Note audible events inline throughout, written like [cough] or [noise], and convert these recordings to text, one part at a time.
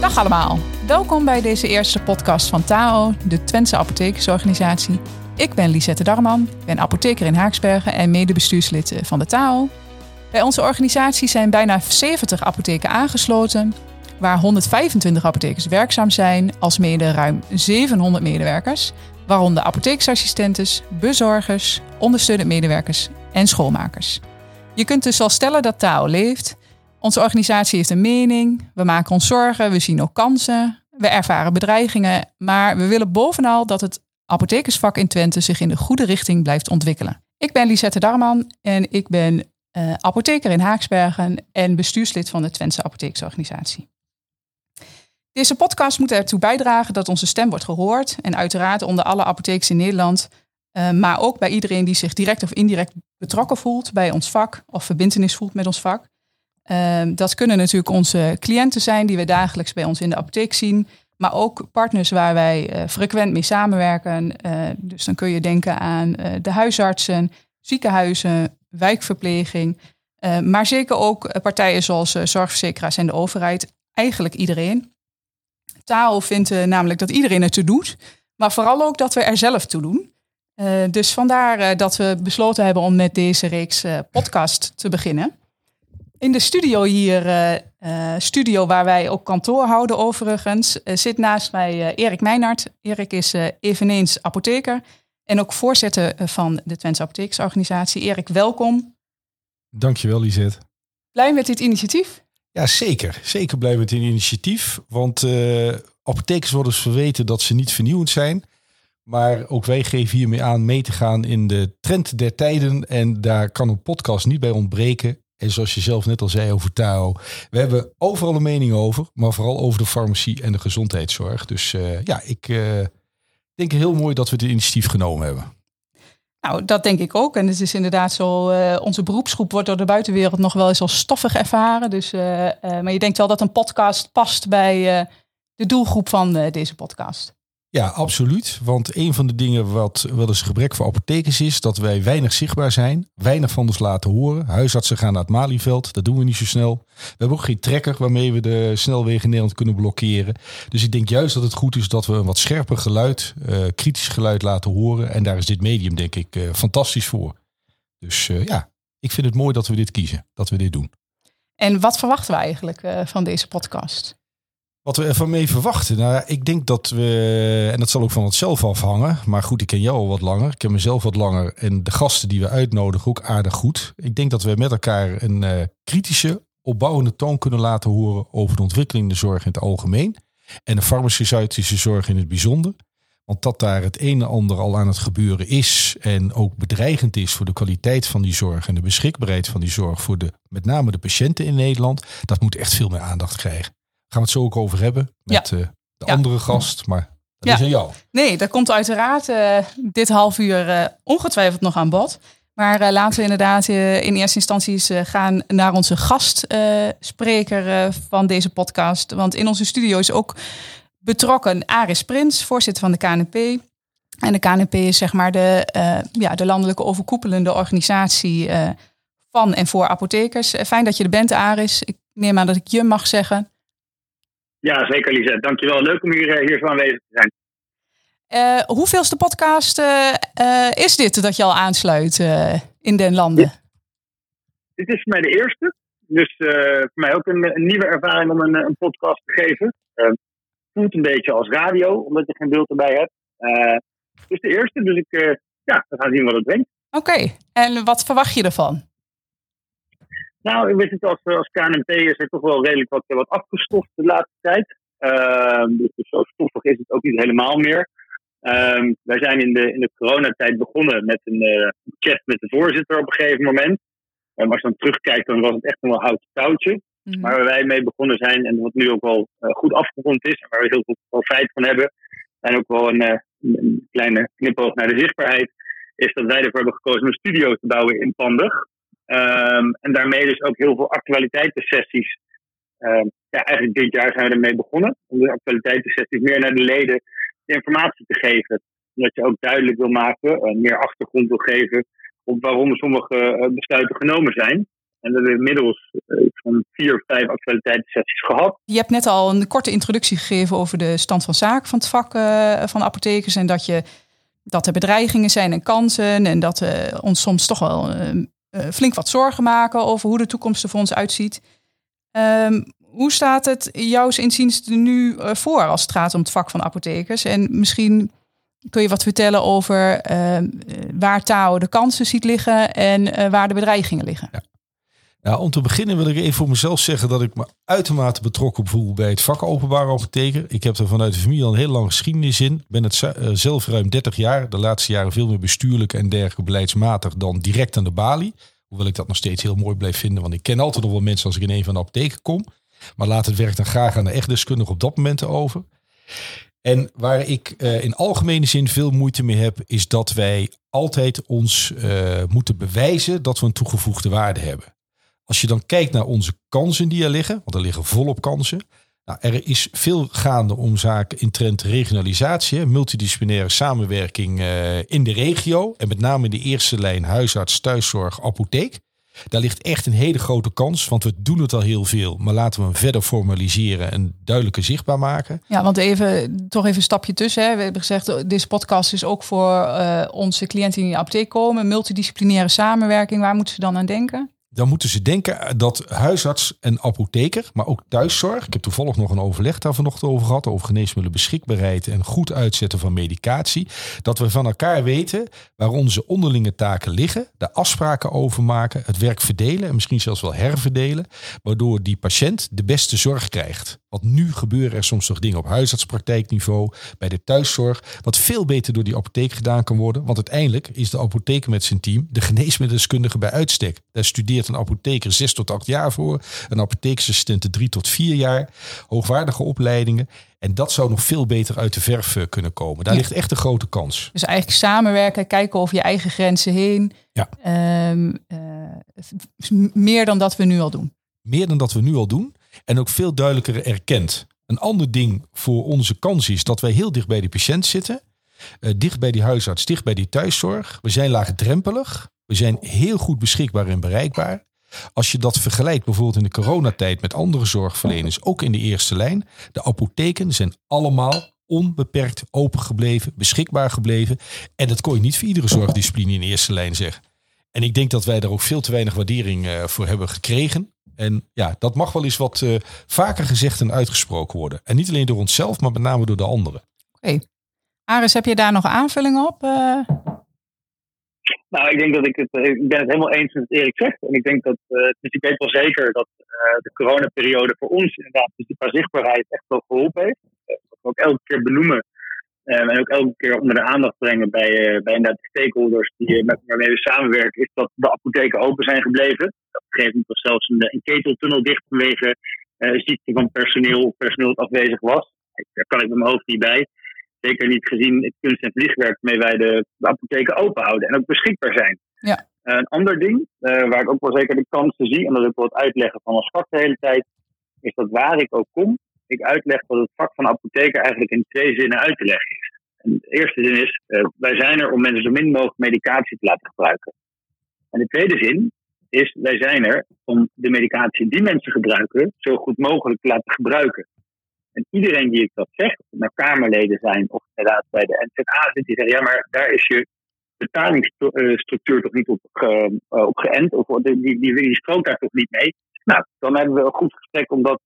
Dag allemaal. Welkom bij deze eerste podcast van TAO, de Twentse Apothekersorganisatie. Ik ben Lisette Darman, ben apotheker in Haaksbergen en medebestuurslid van de TAO. Bij onze organisatie zijn bijna 70 apotheken aangesloten, waar 125 apothekers werkzaam zijn, als mede ruim 700 medewerkers, waaronder apotheeksassistentes, bezorgers, ondersteunend medewerkers en schoolmakers. Je kunt dus al stellen dat TAO leeft. Onze organisatie heeft een mening, we maken ons zorgen, we zien ook kansen, we ervaren bedreigingen, maar we willen bovenal dat het apothekersvak in Twente zich in de goede richting blijft ontwikkelen. Ik ben Lisette Darman en ik ben uh, apotheker in Haaksbergen en bestuurslid van de Twentse Apothekersorganisatie. Deze podcast moet ertoe bijdragen dat onze stem wordt gehoord en uiteraard onder alle apothekers in Nederland, uh, maar ook bij iedereen die zich direct of indirect betrokken voelt bij ons vak of verbindenis voelt met ons vak. Uh, dat kunnen natuurlijk onze cliënten zijn die we dagelijks bij ons in de apotheek zien, maar ook partners waar wij uh, frequent mee samenwerken. dus dan kun je denken aan de huisartsen, ziekenhuizen, wijkverpleging, maar zeker ook partijen zoals zorgverzekeraars en de overheid. Eigenlijk iedereen. Taal vindt namelijk dat iedereen het toe doet, maar vooral ook dat we er zelf toe doen. Dus vandaar dat we besloten hebben om met deze reeks podcast te beginnen. In de studio hier, studio waar wij ook kantoor houden overigens, zit naast mij Erik Meijnart. Erik is eveneens apotheker en ook voorzitter van de Twentse Apothekersorganisatie. Erik, welkom. Dankjewel Lisette. Blij met dit initiatief? Ja, zeker. Zeker blij met dit initiatief. Want apothekers worden verweten dat ze niet vernieuwend zijn. Maar ook wij geven hiermee aan mee te gaan in de trend der tijden. En daar kan een podcast niet bij ontbreken. En zoals je zelf net al zei over Tao. We hebben overal een mening over. Maar vooral over de farmacie en de gezondheidszorg. Dus uh, ja, ik uh, denk heel mooi dat we dit initiatief genomen hebben. Nou, dat denk ik ook. En het is inderdaad zo, uh, onze beroepsgroep wordt door de buitenwereld nog wel eens als stoffig ervaren. Dus, maar je denkt wel dat een podcast past bij de doelgroep van deze podcast. Ja, absoluut. Want een van de dingen wat wel eens gebrek voor apothekers is, dat wij weinig zichtbaar zijn, weinig van ons laten horen. Huisartsen gaan naar het Malieveld, dat doen we niet zo snel. We hebben ook geen trekker waarmee we de snelwegen in Nederland kunnen blokkeren. Dus ik denk juist dat het goed is dat we een wat scherper geluid, uh, kritisch geluid laten horen. En daar is dit medium denk ik uh, fantastisch voor. Dus uh, ja, ik vind het mooi dat we dit kiezen, dat we dit doen. En wat verwachten we eigenlijk van deze podcast? Wat we ervan mee verwachten? Nou, ik denk dat we, en dat zal ook van onszelf afhangen, maar goed, ik ken jou al wat langer, ik ken mezelf wat langer en de gasten die we uitnodigen ook aardig goed. Ik denk dat we met elkaar een uh, kritische, opbouwende toon kunnen laten horen over de ontwikkeling in de zorg in het algemeen en de farmaceutische zorg in het bijzonder. Want dat daar het een en ander al aan het gebeuren is en ook bedreigend is voor de kwaliteit van die zorg en de beschikbaarheid van die zorg voor de, met name de patiënten in Nederland, dat moet echt veel meer aandacht krijgen we het zo ook over hebben met ja. uh, de ja. andere gast. Maar dat ja. is aan jou. Nee, dat komt uiteraard uh, dit half uur uh, ongetwijfeld nog aan bod. Maar laten we inderdaad in eerste instantie gaan naar onze gastspreker van deze podcast. Want in onze studio is ook betrokken Aris Prins, voorzitter van de KNP. En de KNP is zeg maar de, ja, de landelijke overkoepelende organisatie van en voor apothekers. fijn dat je er bent, Aris. Ik neem aan dat ik je mag zeggen. Ja, zeker Lisette. Dankjewel. Leuk om hier, hier zo aanwezig te zijn. Uh, hoeveelste podcast uh, uh, is dit dat je al aansluit in den landen? Dit, dit, is voor mij de eerste. Dus voor mij ook een, een, nieuwe ervaring om een, een podcast te geven. voelt een beetje als radio, omdat je geen beeld erbij hebt. het is de eerste, dus ik, ja, we gaan zien wat het brengt. Oké, en wat verwacht je ervan? Nou, ik weet het, als, als KNP is er toch wel redelijk wat, wat afgestoft de laatste tijd. Uh, dus zo stoffig is het ook niet helemaal meer. Uh, wij zijn in de, in de coronatijd begonnen met een uh, chat met de voorzitter op een gegeven moment. Um, als je dan terugkijkt, dan was het echt een wel houten touwtje. Mm. Maar waar wij mee begonnen zijn en wat nu ook wel uh, goed afgerond is, en waar we heel veel profijt van hebben, en ook wel een, uh, een kleine knipoog naar de zichtbaarheid, is dat wij ervoor hebben gekozen om een studio te bouwen in Pandig. Um, en daarmee dus ook heel veel actualiteitssessies. Um, ja, eigenlijk dit jaar zijn we ermee begonnen. Om de actualiteitssessies meer naar de leden de informatie te geven. Omdat je ook duidelijk wil maken, uh, meer achtergrond wil geven op waarom sommige uh, besluiten genomen zijn. En dat we inmiddels, uh, ik van vier, vijf actualiteitssessies gehad. Je hebt net al een korte introductie gegeven over de stand van zaken van het vak uh, van apothekers. En dat, je, dat er bedreigingen zijn en kansen. En dat we ons soms toch wel flink wat zorgen maken over hoe de toekomst er voor ons uitziet. Um, hoe staat het jouw inziens er nu voor als het gaat om het vak van apothekers? En misschien kun je wat vertellen over uh, waar Tao de kansen ziet liggen en waar de bedreigingen liggen? Nou, om te beginnen wil ik even voor mezelf zeggen dat ik me uitermate betrokken voel bij het vak openbare apotheker. Ik heb er vanuit de familie al een hele lange geschiedenis in. Ik ben het uh, zelf ruim 30 jaar. De laatste jaren veel meer bestuurlijk en dergelijke beleidsmatig dan direct aan de balie. Hoewel ik dat nog steeds heel mooi blijf vinden. Want ik ken altijd nog wel mensen als ik in een van de apotheken kom. Maar laat het werk dan graag aan de echt deskundige op dat moment over. En waar ik uh, in algemene zin veel moeite mee heb, is dat wij altijd ons uh, moeten bewijzen dat we een toegevoegde waarde hebben. Als je dan kijkt naar onze kansen die er liggen, want er liggen volop kansen. Nou, er is veel gaande om zaken in trend regionalisatie, multidisciplinaire samenwerking uh, in de regio. En met name in de eerste lijn huisarts, thuiszorg, apotheek. Daar ligt echt een hele grote kans, want we doen het al heel veel. Maar laten we hem verder formaliseren en duidelijker zichtbaar maken. Ja, want even, toch even een stapje tussen. Hè. We hebben gezegd, deze podcast is ook voor uh, onze cliënten die in de apotheek komen. Multidisciplinaire samenwerking, waar moeten ze dan aan denken? Dan moeten ze denken dat huisarts en apotheker, maar ook thuiszorg. Ik heb toevallig nog een overleg daar vanochtend over gehad. Over geneesmiddelenbeschikbaarheid en goed uitzetten van medicatie. Dat we van elkaar weten waar onze onderlinge taken liggen. De afspraken over maken. Het werk verdelen en misschien zelfs wel herverdelen. Waardoor die patiënt de beste zorg krijgt. Want nu gebeuren er soms nog dingen op huisartspraktijkniveau, bij de thuiszorg, wat veel beter door die apotheek gedaan kan worden. Want uiteindelijk is de apotheker met zijn team de geneesmiddeldeskundige bij uitstek. Daar studeert een apotheker zes tot acht jaar voor, een apotheeksassistent drie tot vier jaar, hoogwaardige opleidingen. En dat zou nog veel beter uit de verf eh, kunnen komen. Daar ligt echt een grote kans. Dus eigenlijk samenwerken, kijken over je eigen grenzen heen. Ja. Um, uh, meer dan dat we nu al doen. Meer dan dat we nu al doen. En ook veel duidelijker erkend. Een ander ding voor onze kans is dat wij heel dicht bij de patiënt zitten. Uh, dicht bij die huisarts, dicht bij die thuiszorg. We zijn laagdrempelig. We zijn heel goed beschikbaar en bereikbaar. Als je dat vergelijkt bijvoorbeeld in de coronatijd met andere zorgverleners, ook in de eerste lijn. De apotheken zijn allemaal onbeperkt open gebleven, beschikbaar gebleven. En dat kon je niet voor iedere zorgdiscipline in eerste lijn zeggen. En ik denk dat wij daar ook veel te weinig waardering uh, voor hebben gekregen. En ja, dat mag wel eens wat uh, vaker gezegd en uitgesproken worden. En niet alleen door onszelf, maar met name door de anderen. Oké. Okay. Aris, heb je daar nog aanvullingen op? Uh... Nou, ik denk dat ik het, ik ben het helemaal eens met wat Erik zegt. En ik denk dat, uh, dus ik weet wel zeker dat de coronaperiode voor ons inderdaad dus qua zichtbaarheid echt wel geholpen heeft. dat we ook elke keer benoemen en ook elke keer onder de aandacht brengen bij, bij inderdaad de stakeholders die, met, waarmee we samenwerken, is dat de apotheken open zijn gebleven. Op een gegeven moment was zelfs een, een keteltunnel dicht vanwege uh, ziekte van personeel personeel dat afwezig was. Daar kan ik met mijn hoofd niet bij. Zeker niet gezien het kunst- en vliegwerk waarmee wij de, de apotheken open houden en ook beschikbaar zijn. Ja. Een ander ding, uh, waar ik ook wel zeker de kansen zie, en dat ik wil het uitleggen van ons vak de hele tijd, is dat waar ik ook kom, ik uitleg dat het vak van apotheker eigenlijk in twee zinnen uit te leggen is. En de eerste zin is, uh, wij zijn er om mensen zo min mogelijk medicatie te laten gebruiken. En de tweede zin is, wij zijn er om de medicatie die mensen gebruiken, zo goed mogelijk te laten gebruiken. En iedereen die ik dat zeg, of het nou Kamerleden zijn of inderdaad bij de NZA zit, die zeggen, ja, maar daar is je betalingsstructuur toch niet op, ge, uh, op geënt, of die, die, die, die daar toch niet mee. Nou, dan hebben we een goed gesprek om dat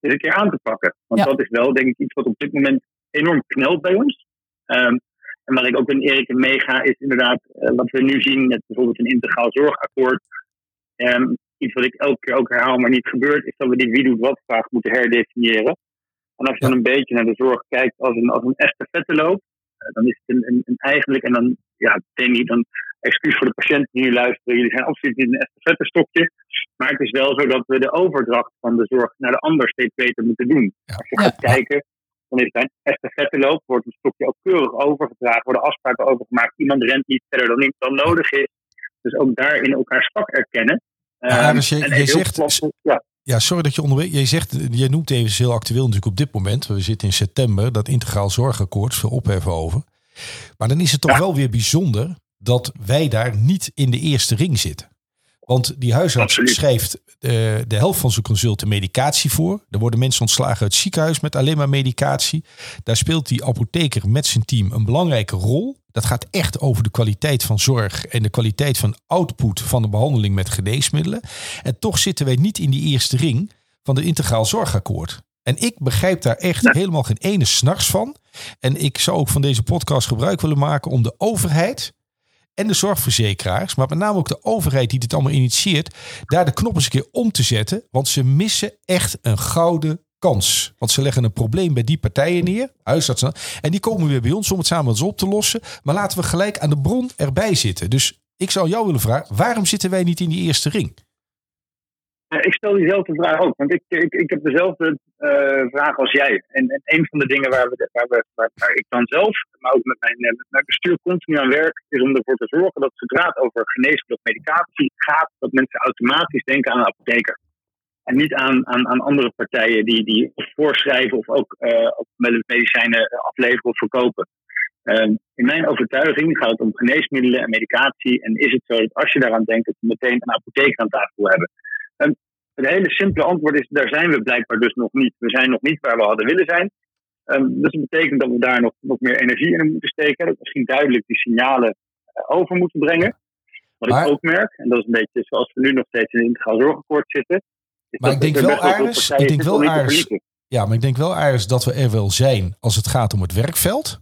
eens een keer aan te pakken. Want ja. dat is wel, denk ik, iets wat op dit moment enorm knelt bij ons. Um, en waar ik ook in Erik in meega, is inderdaad uh, wat we nu zien met bijvoorbeeld een integraal zorgakkoord. Um, iets wat ik elke keer ook herhaal, maar niet gebeurt, is dat we die wie doet wat vraag moeten herdefiniëren. En als je dan een beetje naar de zorg kijkt als een, als een estafetteloop, uh, dan is het een, een, een, eigenlijk, en dan, ja, denk ik, dan excuus voor de patiënten die nu luisteren, jullie zijn absoluut niet een estafettestokje. Maar het is wel zo dat we de overdracht van de zorg naar de ander steeds beter moeten doen. Ja. Als je gaat ja. kijken, dan is het een estafetteloop, wordt een stokje ook keurig overgedragen, worden afspraken overgemaakt, iemand rent niet verder dan, dan nodig is. Dus ook daarin elkaars vak erkennen. Ja, dus je, je zegt, plat, ja. ja, sorry dat je onderweg. Je zegt, je noemt even heel actueel natuurlijk op dit moment. We zitten in september, dat integraal zorgakkoord, veel opheffen over. Maar dan is het toch ja. wel weer bijzonder dat wij daar niet in de eerste ring zitten. Want die huisarts Absoluut. schrijft eh, de helft van zijn consulten medicatie voor. Er worden mensen ontslagen uit het ziekenhuis met alleen maar medicatie. Daar speelt die apotheker met zijn team een belangrijke rol. Dat gaat echt over de kwaliteit van zorg en de kwaliteit van output van de behandeling met geneesmiddelen. En toch zitten wij niet in die eerste ring van de integraal zorgakkoord. En ik begrijp daar echt helemaal geen ene snars van. En ik zou ook van deze podcast gebruik willen maken om de overheid en de zorgverzekeraars, maar met name ook de overheid die dit allemaal initieert, daar de knop eens een keer om te zetten. Want ze missen echt een gouden kans. Want ze leggen een probleem bij die partijen neer, huisartsen, en die komen weer bij ons om het samen eens op te lossen. Maar laten we gelijk aan de bron erbij zitten. Dus ik zou jou willen vragen, waarom zitten wij niet in die eerste ring? Eh, Ik stel diezelfde vraag ook, want ik, ik, ik heb dezelfde eh, vraag als jij. En, en een van de dingen waar, we, waar, we, waar, waar ik dan zelf, maar ook met mijn, eh, met mijn bestuur continu aan werk, is om ervoor te zorgen dat zodra het over geneesmiddel of medicatie gaat, dat mensen automatisch denken aan een apotheker. En niet aan, aan, aan andere partijen die, die voorschrijven of ook uh, medicijnen afleveren of verkopen. Um, in mijn overtuiging gaat het om geneesmiddelen en medicatie. En is het zo dat als je daaraan denkt, dat we meteen een apotheker aan tafel hebben. Um, het hele simpele antwoord is, daar zijn we blijkbaar dus nog niet. We zijn nog niet waar we hadden willen zijn. Um, dus dat betekent dat we daar nog, nog meer energie in moeten steken. Dat we misschien duidelijk die signalen uh, over moeten brengen. Wat maar, ik ook merk, en dat is een beetje zoals we nu nog steeds in het integraal zorgakkoord zitten. maar ik denk wel, Aris, ik denk wel ja, maar ik denk wel Aris dat we er wel zijn als het gaat om het werkveld.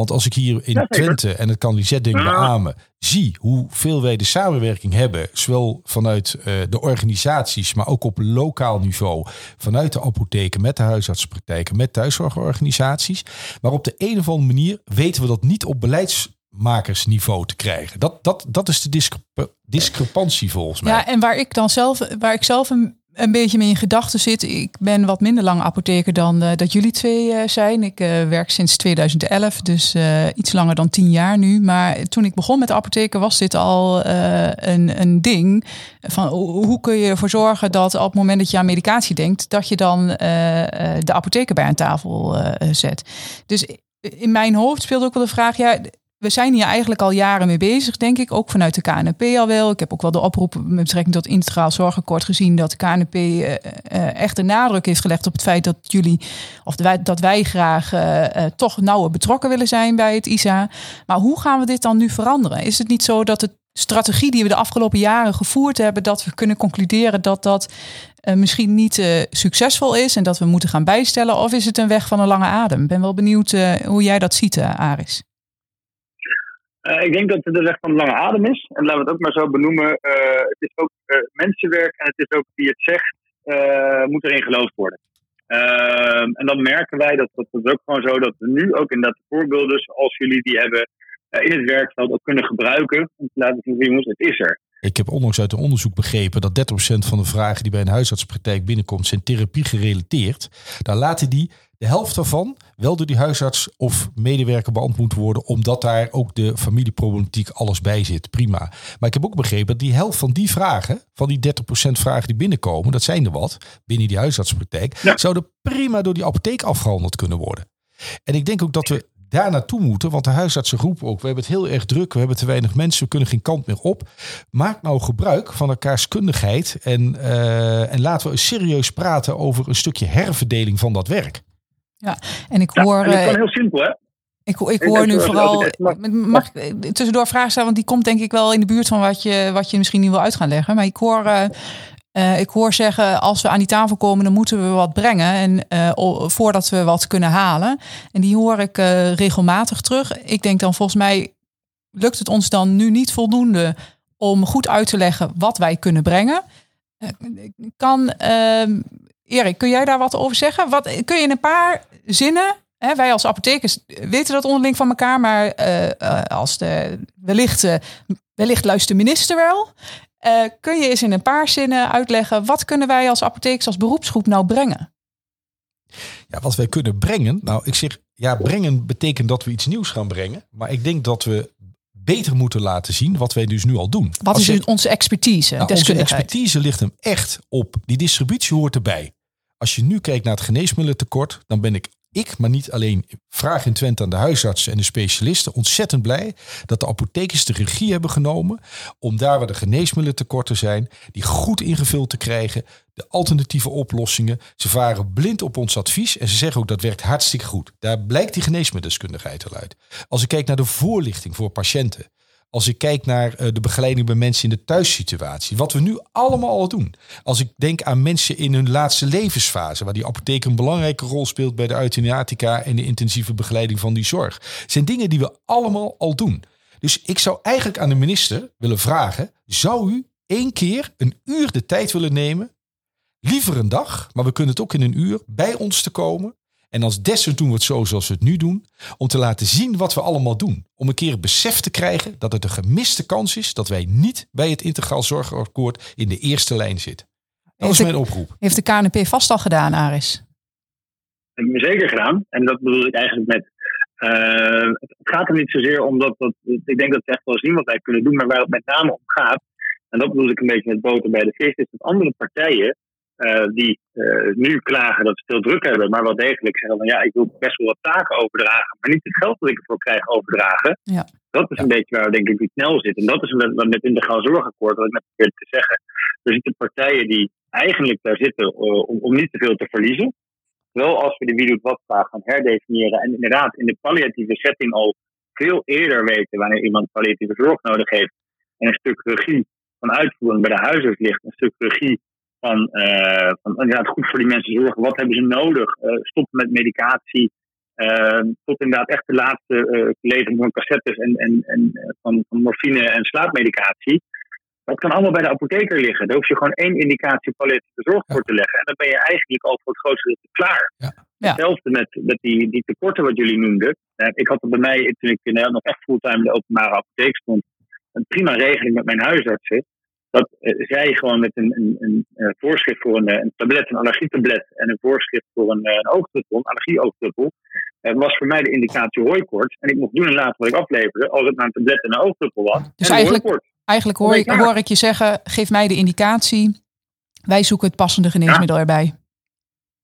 Want als ik hier in ja, Twente, en het kan Lisette denk ik beamen, zie hoeveel wij de samenwerking hebben, zowel vanuit uh, de organisaties, maar ook op lokaal niveau, vanuit de apotheken, met de huisartsenpraktijken, met thuiszorgorganisaties. Maar op de een of andere manier weten we dat niet op beleidsmakersniveau te krijgen. Dat, dat, dat is de discrep discrepantie volgens mij. Ja, en waar ik dan zelf, waar ik zelf een een beetje in gedachten zit. Ik ben wat minder lang apotheker dan uh, dat jullie twee uh, zijn. Ik uh, werk sinds 2011, dus iets langer dan tien jaar nu. Maar toen ik begon met apotheken was dit al een, een ding. Van hoe kun je ervoor zorgen dat op het moment dat je aan medicatie denkt, dat je dan de apotheker bij aan tafel zet. Dus in mijn hoofd speelde ook wel de vraag, ja, we zijn hier eigenlijk al jaren mee bezig, denk ik. Ook vanuit de KNP al wel. Ik heb ook wel de oproep met betrekking tot integraal zorgakkoord gezien dat de KNP uh, uh, echt een nadruk heeft gelegd op het feit dat jullie, of dat wij graag uh, toch nauwer betrokken willen zijn bij het ISA. Maar hoe gaan we dit dan nu veranderen? Is het niet zo dat de strategie die we de afgelopen jaren gevoerd hebben, dat we kunnen concluderen dat dat misschien niet succesvol is en dat we moeten gaan bijstellen? Of is het een weg van een lange adem? Ik ben wel benieuwd hoe jij dat ziet, Aris. Uh, ik denk dat het de weg van de lange adem is. En laten we het ook maar zo benoemen. Uh, het is ook uh, mensenwerk en het is ook wie het zegt, moet erin geloofd worden. Ehm, en dan merken wij dat dat is ook gewoon zo dat we nu ook inderdaad de voorbeelden, zoals jullie die hebben, in het werkveld ook kunnen gebruiken. Om te laten zien, jongens, het is er. Ik heb onlangs uit een onderzoek begrepen dat 30% van de vragen die bij een huisartspraktijk binnenkomt zijn therapie gerelateerd. Daar laten die de helft daarvan wel door die huisarts of medewerker beantwoord worden, omdat daar ook de familieproblematiek alles bij zit. Prima. Maar ik heb ook begrepen dat die helft van die vragen, van die 30% vragen die binnenkomen, dat zijn er wat, binnen die huisartspraktijk, ja. zouden prima door die apotheek afgehandeld kunnen worden. En ik denk ook dat we daar naartoe moeten. Want de huisartsen roepen ook, we hebben het heel erg druk, we hebben te weinig mensen, we kunnen geen kant meer op. Maak nou gebruik van elkaars kundigheid en, uh, en laten we serieus praten over een stukje herverdeling van dat werk. Ja, en ik hoor... Ja, en is gewoon heel simpel, hè? Ik, ik hoor nu vooral. Mag ik tussendoor vragen stellen? Want die komt denk ik wel in de buurt van wat je, wat je misschien niet wil uit gaan leggen. Maar ik hoor. Uh, uh, ik hoor zeggen, als we aan die tafel komen, dan moeten we wat brengen. En uh, voordat we wat kunnen halen. En die hoor ik regelmatig terug. Ik denk dan volgens mij lukt het ons dan nu niet voldoende om goed uit te leggen wat wij kunnen brengen. kan ehm, Erik, kun jij daar wat over zeggen? Wat, kun je in een paar zinnen Hè, wij als apothekers weten dat onderling van elkaar, maar uh, uh, als de, wellicht, uh, wellicht luistert de minister wel. kun je eens in een paar zinnen uitleggen, wat kunnen wij als apothekers als beroepsgroep nou brengen? Ja, wat wij kunnen brengen, nou ik zeg, ja, brengen betekent dat we iets nieuws gaan brengen. Maar ik denk dat we beter moeten laten zien wat wij dus nu al doen. Wat is je, onze expertise? Nou, onze expertise ligt hem echt op, die distributie hoort erbij. Als je nu kijkt naar het geneesmiddelentekort, dan ben ik ik, maar niet alleen vraag in Twente aan de huisartsen en de specialisten, ontzettend blij dat de apothekers de regie hebben genomen om daar waar de geneesmiddelen tekorten zijn, die goed ingevuld te krijgen, de alternatieve oplossingen. Ze varen blind op ons advies en ze zeggen ook dat werkt hartstikke goed. Daar blijkt die geneesmiddeldeskundigheid al uit. Als ik kijk naar de voorlichting voor patiënten, als ik kijk naar eh, de begeleiding bij mensen in de thuissituatie. Wat we nu allemaal al doen. Als ik denk aan mensen in hun laatste levensfase. Waar die apotheek een belangrijke rol speelt bij de euthanatica en de intensieve begeleiding van die zorg. Zijn dingen die we allemaal al doen. Dus ik zou eigenlijk aan de minister willen vragen. Zou u één keer een uur de tijd willen nemen? Liever een dag, maar we kunnen het ook in een uur bij ons te komen en als desnoods doen we het zo zoals we het nu doen. Om te laten zien wat we allemaal doen. Om een keer het besef te krijgen dat het een gemiste kans is dat wij niet bij het integraal zorgakkoord in de eerste lijn zitten. Dat is mijn oproep. Heeft de KNP vast al gedaan, Aris? Zeker gedaan. En dat bedoel ik eigenlijk met. Uh, het gaat er niet zozeer om dat, dat. Ik denk dat we echt wel zien wat wij kunnen doen. Maar waar het met name om gaat. En dat bedoel ik een beetje met boter bij de vis. Is dat andere partijen uh, die uh, nu klagen dat ze veel druk hebben, maar wel degelijk zeggen van ja, ik wil best wel wat taken overdragen, maar niet het geld dat ik ervoor krijg overdragen. Ja. Dat is een beetje waar denk ik die snel zit. En dat is wat met integraal zorgakkoord, wat ik net probeerde te zeggen. Er zitten partijen die eigenlijk daar zitten uh, om, om, niet te veel te verliezen. Wel als we de wie doet wat vraag gaan herdefiniëren en inderdaad in de palliatieve setting al veel eerder weten wanneer iemand palliatieve zorg nodig heeft en een stuk regie van uitvoering bij de huisarts ligt, een stuk regie van, uh, van inderdaad goed voor die mensen zorgen. Wat hebben ze nodig? Uh, stoppen met medicatie. Uh, tot inderdaad echt de laatste levering van cassettes en, en, en van, van morfine en slaapmedicatie. Dat kan allemaal bij de apotheker liggen. Daar hoef je gewoon één indicatie palliatieve zorg voor te leggen. En dan ben je eigenlijk al voor het grootste deel klaar. Ja. Hetzelfde met, met die, die tekorten wat jullie noemden. ik had er bij mij, toen ik nog echt fulltime in de openbare apotheek stond, een prima regeling met mijn huisartsen dat uh, zij gewoon met een, een, een, een eh, voorschrift voor een, eh, een, tablet, een allergietablet en een voorschrift voor een, een oogdruppel, een allergieoogdruppel, uh, was voor mij de indicatie hooikoorts. En ik mocht doen en laten wat ik afleverde als het maar een tablet en een oogdruppel was. Dus eigenlijk, eigenlijk hoor, ik, hoor ik je zeggen, geef mij de indicatie, wij zoeken het passende geneesmiddel erbij.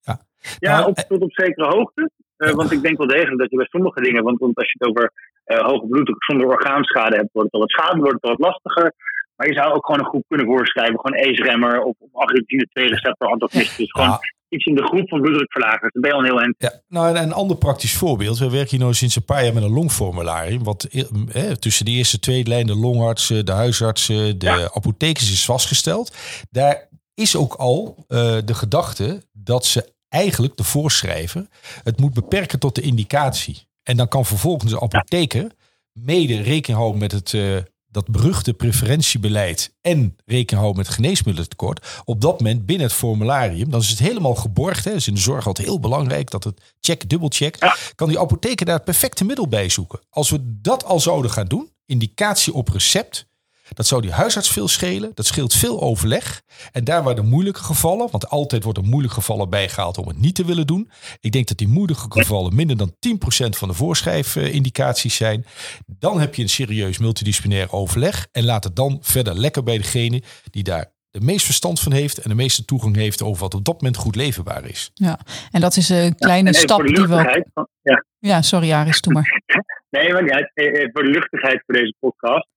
Ja, ja nou, op, tot op zekere hoogte. Uh, want ik denk wel degelijk dat je bij sommige dingen, want, want als je het over uh, hoge bloeddruk zonder orgaanschade hebt, wordt het al wat schade, wordt het al wat lastiger. Maar je zou ook gewoon een groep kunnen voorschrijven. Gewoon ACE-remmer of, of argentine 2 receptor antagonist. Dus gewoon iets in de groep van bloeddrukverlagers. Dan ben je al heel eind. Ja, nou, en een ander praktisch voorbeeld. We werken hier nu sinds een paar jaar met een longformularie. Wat eh, tussen de eerste twee lijnen, de longartsen, de huisartsen, de ja. apothekers is vastgesteld. Daar is ook al uh, de gedachte dat ze eigenlijk de voorschrijver het moet beperken tot de indicatie. En dan kan vervolgens de apotheker mede rekening houden met het uh, dat beruchte preferentiebeleid en rekening houden met geneesmiddelentekort, op dat moment binnen het formularium, dan is het helemaal geborgd. Hè, is in de zorg altijd heel belangrijk dat het check, dubbelcheck, ja. kan die apotheker daar het perfecte middel bij zoeken. Als we dat al zouden gaan doen, indicatie op recept, dat zou die huisarts veel schelen. Dat scheelt veel overleg. En daar waar de moeilijke gevallen, want altijd wordt er moeilijke gevallen bijgehaald om het niet te willen doen. Ik denk dat die moeilijke gevallen minder dan 10% van de voorschrijfindicaties zijn. Dan heb je een serieus multidisciplinair overleg. En laat het dan verder lekker bij degene die daar de meest verstand van heeft en de meeste toegang heeft over wat op dat moment goed leverbaar is. Ja, en dat is een kleine stap die we. Ja. ja, sorry Aris, doe maar. [laughs] nee, maar ja, voor de luchtigheid voor deze podcast.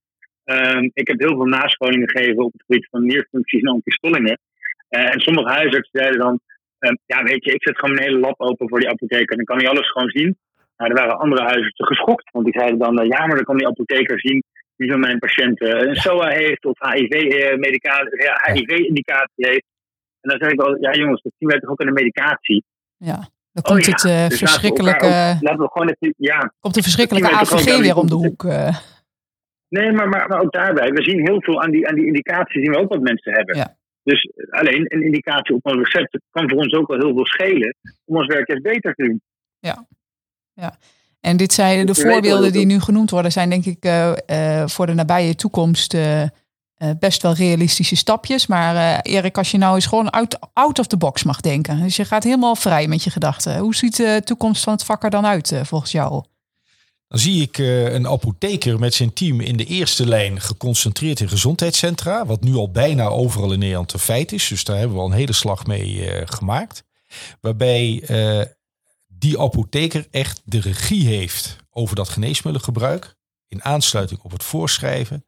Um, ik heb heel veel nascholingen gegeven op het gebied van nierfuncties en antistollingen. Uh, en sommige huisartsen zeiden dan, um, ja weet je, ik zet gewoon mijn hele lab open voor die apotheker en dan kan hij alles gewoon zien. Nou, er waren andere huisartsen geschokt, want die zeiden dan, uh, ja maar dan kan die apotheker zien wie van mijn patiënten een SOA heeft of HIV-indicatie uh, ja, HIV heeft. En dan zeg ik wel, ja jongens, dat zien wij toch ook in de medicatie. Ja. Dan komt oh, ja. het dus verschrikkelijke. Laten we, gewoon ja. Komt de verschrikkelijke AVG weer om de hoek. Nee, maar, maar, maar, ook daarbij, we zien heel veel aan die, aan die indicaties zien we ook wat mensen hebben. Ja. Dus alleen een indicatie op een recept kan voor ons ook wel heel veel schelen om ons werk eens beter te doen. Ja, ja. En dit zijn de voorbeelden die nu genoemd worden, zijn denk ik uh, uh, voor de nabije toekomst uh, best wel realistische stapjes. Maar Erik, als je nou eens gewoon out, out of the box mag denken. Dus je gaat helemaal vrij met je gedachten. Hoe ziet de toekomst van het vak er dan uit volgens jou? Dan zie ik uh, een apotheker met zijn team in de eerste lijn geconcentreerd in gezondheidscentra. Wat nu al bijna overal in Nederland een feit is. Dus daar hebben we al een hele slag mee uh, gemaakt. Waarbij uh, die apotheker echt de regie heeft over dat geneesmiddelengebruik in aansluiting op het voorschrijven,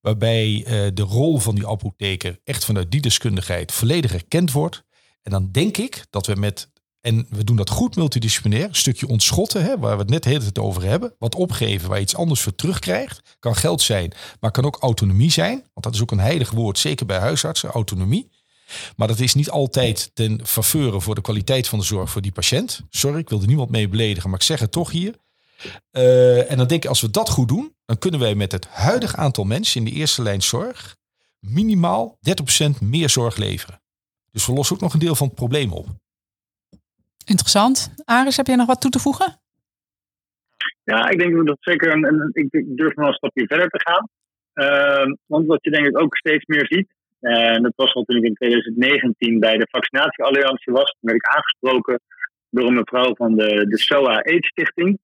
waarbij eh, de rol van die apotheker echt vanuit die deskundigheid volledig erkend wordt. En dan denk ik dat we met, en we doen dat goed multidisciplinair, een stukje ontschotten, hè, waar we het net de hele tijd over hebben, wat opgeven waar iets anders voor terugkrijgt, kan geld zijn, maar kan ook autonomie zijn, want dat is ook een heilig woord, zeker bij huisartsen, autonomie. Maar dat is niet altijd ten faveur voor de kwaliteit van de zorg voor die patiënt. Sorry, ik wilde niemand mee beledigen, maar ik zeg het toch hier. Uh, en dan denk ik, als we dat goed doen, dan kunnen wij met het huidige aantal mensen in de eerste lijn zorg minimaal 30% meer zorg leveren. Dus we lossen ook nog een deel van het probleem op. Interessant. Aris, heb jij nog wat toe te voegen? Ja, ik denk dat zeker een, ik durf nog een stapje verder te gaan. Uh, want wat je denk ik ook steeds meer ziet, en dat was al toen ik in 2019 bij de Vaccinatiealliantie was. Toen werd ik aangesproken door een mevrouw van de, de SOA AIDS Stichting.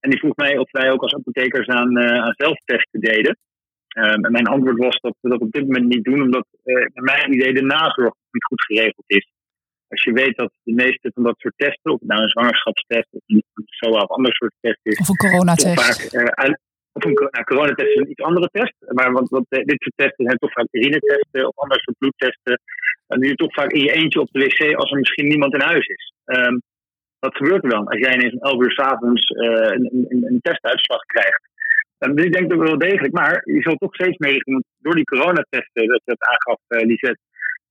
En die vroeg mij of wij ook als apothekers aan, uh, aan zelftesten deden. Um, en mijn antwoord was dat we dat op dit moment niet doen, omdat uh, naar mijn idee de nazorg niet goed geregeld is. Als je weet dat de meeste van dat soort testen, of nou een zwangerschapstest of een SOA of ander soort test is, of een coronatest. Vaak, uh, of een nou, coronatest is een iets andere test. Maar want, want dit soort testen zijn toch vaak urinetesten of andere soort bloedtesten. En nu je toch vaak in je eentje op de wc als er misschien niemand in huis is. Um, wat gebeurt er dan als jij ineens om 11 uur s'avonds uh, een, een, een, testuitslag krijgt? Um, dus ik denk dat wel degelijk, maar je zal toch steeds richting, door die coronatesten, dat je het aangaf, Lisette,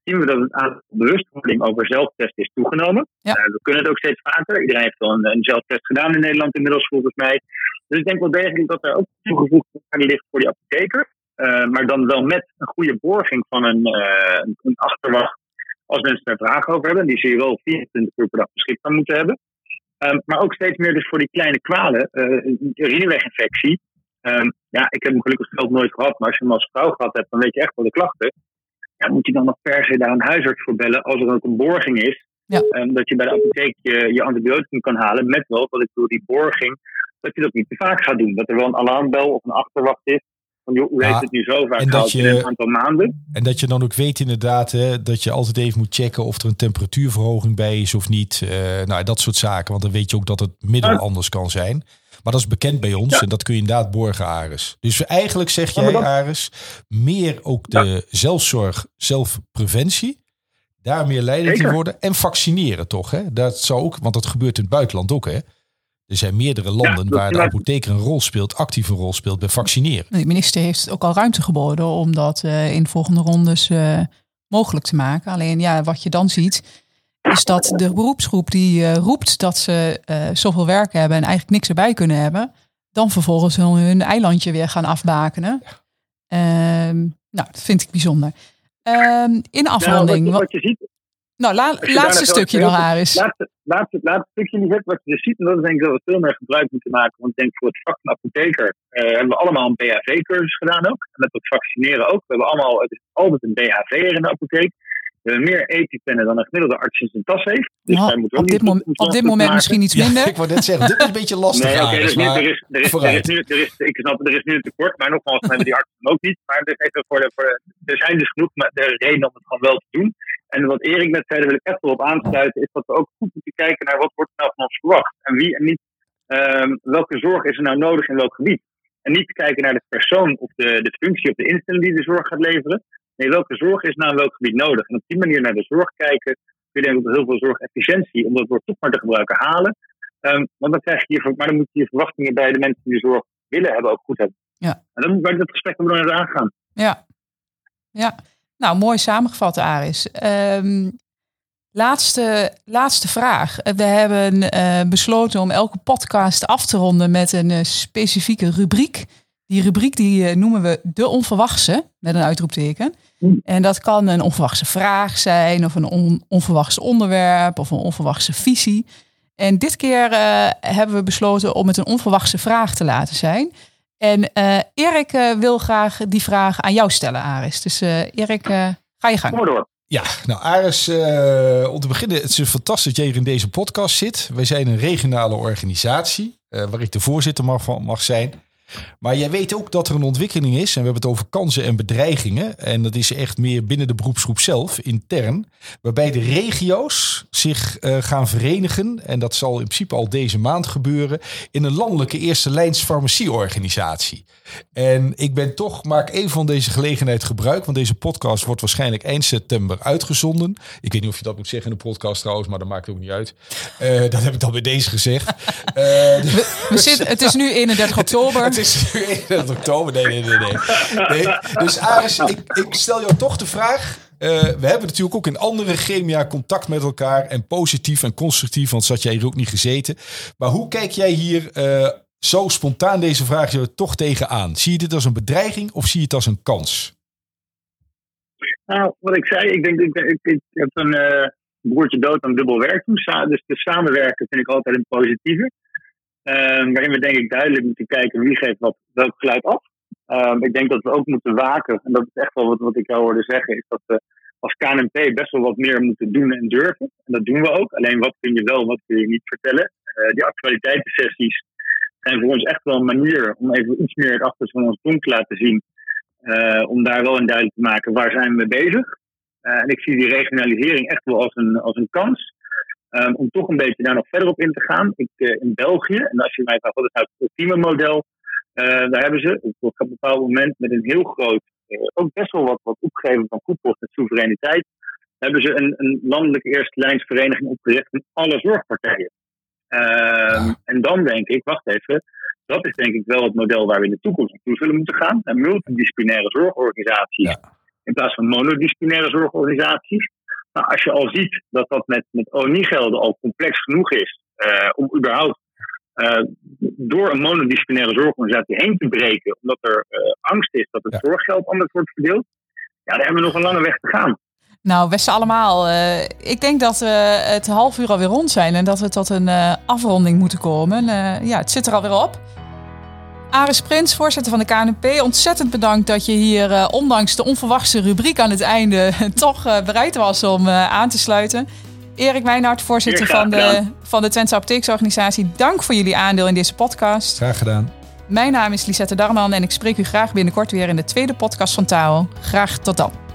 zien we dat het aantal bewustwording over zelftesten is toegenomen. Ja. Uh, we kunnen het ook steeds vaker. Iedereen heeft wel een, een zelftest gedaan in Nederland inmiddels, volgens mij. Dus ik denk wel degelijk dat er ook toegevoegde waarde ligt voor die apotheker. Uh, maar dan wel met een goede borging van een, uh, een achterwacht als mensen daar vragen over hebben. Die zie je wel 24 uur per dag beschikbaar moeten hebben. Um, maar ook steeds meer dus voor die kleine kwalen. Uh, urineweginfectie. Um, ja, ik heb hem gelukkig zelf nooit gehad. Maar als je hem als vrouw gehad hebt, dan weet je echt wel de klachten. Ja, moet je dan nog per se daar een huisarts voor bellen als er ook een borging is. Ja. Um, dat je bij de apotheek je, je antibioticum kan halen. Met wel, wat ik bedoel, die borging dat je dat niet te vaak gaat doen. Dat er wel een alarmbel of een achterwacht is. Van, joh, hoe heeft het nu zo vaak gehad in een aantal maanden? En dat je dan ook weet inderdaad hè, dat je altijd even moet checken of er een temperatuurverhoging bij is of niet. Uh, nou, dat soort zaken. Want dan weet je ook dat het middel anders kan zijn. Maar dat is bekend bij ons ja. en dat kun je inderdaad borgen, Aris. Dus eigenlijk zeg jij, ja, Aris, meer ook de zelfzorg, zelfpreventie. Daar meer leidend in worden. En vaccineren toch? Hè? Dat zou ook, want dat gebeurt in het buitenland ook. Hè? Er zijn meerdere landen ja, waar de apotheker een rol speelt, actieve rol speelt bij vaccineren. De minister heeft ook al ruimte geboden om dat uh, in volgende rondes uh, mogelijk te maken. Alleen ja, wat je dan ziet, is dat de beroepsgroep die uh, roept dat ze zoveel werk hebben en eigenlijk niks erbij kunnen hebben, dan vervolgens hun eilandje weer gaan afbakenen. Ehm, nou, dat vind ik bijzonder. Ehm, in afronding. Nou, wat, wat je ziet, nou, la, laatste stukje nog, Aris. Laatste, laatste, laatste stukje niet wat je dus ziet, en dat is denk ik dat we veel meer gebruik moeten maken. Want ik denk voor het vak van apotheker uh, hebben we allemaal een BHV-cursus gedaan ook. En met het vaccineren ook. We hebben allemaal, het is altijd een BHV in de apotheek. We hebben meer EpiPennen dan een gemiddelde arts in zijn tas heeft. Dus moeten op, dit mom op dit moment misschien iets minder. Ja, [laughs] ik wou net zeggen, dit is een beetje lastig. Nee, okay, Aris, er, is, er, is, er, is, nu, er, is, ik snap, er is nu een tekort, maar nogmaals, hebben die artsen ook niet. Maar er, even voor de, voor de, er zijn dus genoeg de redenen om het gewoon wel te doen. En wat Erik net zei, daar wil ik echt wel op aansluiten, is dat we ook goed moeten kijken naar wat wordt nou van ons verwacht. En wie en niet, um, welke zorg is er nou nodig in welk gebied. En niet kijken naar de persoon of de, de functie of de instelling die de zorg gaat leveren. Nee, welke zorg is nou in welk gebied nodig. En op die manier naar de zorg kijken, kun je denk ik heel veel zorgefficiëntie, om dat woord toch maar te gebruiken, halen. Um, want dan krijg je je, maar dan moet je je verwachtingen bij de mensen die de zorg willen hebben ook goed hebben. Ja. En dan moet dat gesprek nog aangaan. Ja. Ja. Nou, mooi samengevat, Aris. Um, laatste, laatste vraag. We hebben uh, besloten om elke podcast af te ronden met een uh, specifieke rubriek. Die rubriek die uh, noemen we de onverwachte, met een uitroepteken. En dat kan een onverwachte vraag zijn, of een on onverwachts onderwerp, of een onverwachte visie. En dit keer hebben we besloten om het een onverwachte vraag te laten zijn. En uh, Erik uh, wil graag die vraag aan jou stellen, Aris. Dus uh, Erik, ga je gang. Kom maar door. Ja, nou Aris, om te beginnen, het is fantastisch dat jij hier in deze podcast zit. Wij zijn een regionale organisatie, waar ik de voorzitter mag, van mag zijn. Maar jij weet ook dat er een ontwikkeling is. En we hebben het over kansen en bedreigingen. En dat is echt meer binnen de beroepsgroep zelf, intern. Waarbij de regio's zich uh, gaan verenigen. En dat zal in principe al deze maand gebeuren. In een landelijke eerste lijns farmacieorganisatie. En ik ben toch, maak even van deze gelegenheid gebruik. Want deze podcast wordt waarschijnlijk eind september uitgezonden. Ik weet niet of je dat moet zeggen in de podcast trouwens, maar dat maakt ook niet uit. Uh, dat heb ik dan bij deze gezegd. Uh, [laughs] we, we zitten, het is nu 31 [laughs] oktober. Het is [laughs] nu 31 oktober. Nee, nee, nee. nee. Dus Aris, ik, ik stel jou toch de vraag. Uh, we hebben natuurlijk ook in andere gremia contact met elkaar. En positief en constructief, want zat jij hier ook niet gezeten. Maar hoe kijk jij hier uh, zo spontaan deze vraag je toch tegenaan? Zie je dit als een bedreiging of zie je het als een kans? Nou, wat ik zei, ik denk, ik, ik, heb een uh, broertje dood aan dubbel werk. Dus de samenwerken vind ik altijd een positieve. Um, waarin we denk ik duidelijk moeten kijken wie geeft wat, welk geluid af. Um, ik denk dat we ook moeten waken, en dat is echt wel wat, wat ik jou hoorde zeggen, is dat we als KNP best wel wat meer moeten doen en durven. En dat doen we ook. Alleen wat kun je wel, wat kun je niet vertellen. Uh, die actualiteitssessies zijn voor ons echt wel een manier om even iets meer het achter van ons doen te laten zien. Uh, om daar wel een duidelijk te maken waar zijn we mee bezig. Uh, en ik zie die regionalisering echt wel als een, als een kans. Um, om toch een beetje daar nog verder op in te gaan. Ik, uh, in België, en als je mij vraagt wat is nou het ultieme model, daar hebben ze op een bepaald moment met een heel groot, ook best wel wat, wat opgegeven van koepels met soevereiniteit, hebben ze een, een landelijke eerste lijnsvereniging opgericht van alle zorgpartijen. Um, en dan denk ik, wacht even, dat is denk ik wel het model waar we in de toekomst naartoe zullen moeten gaan. Een multidisciplinaire zorgorganisaties ja. in plaats van monodisciplinaire zorgorganisaties. Maar als je al ziet dat dat met, met ONI-gelden al complex genoeg is uh, om überhaupt uh, door een monodisciplinaire zorgorganisatie heen te breken, omdat er uh, angst is dat het ja. zorggeld anders wordt verdeeld, ja, daar hebben we nog een lange weg te gaan. Nou, best allemaal. Uh, ik denk dat we het half uur alweer rond zijn en dat we tot een afronding moeten komen. Ja, het zit er alweer op. Aris Prins, voorzitter van de KNP, ontzettend bedankt dat je hier, ondanks de onverwachte rubriek aan het einde, [laughs] toch bereid was om aan te sluiten. Erik Wijnhard, voorzitter van de, van de Twentse Apotheeksorganisatie, dank voor jullie aandeel in deze podcast. Graag gedaan. Mijn naam is Lisette Darman en ik spreek u graag binnenkort weer in de tweede podcast van Tao. Graag tot dan.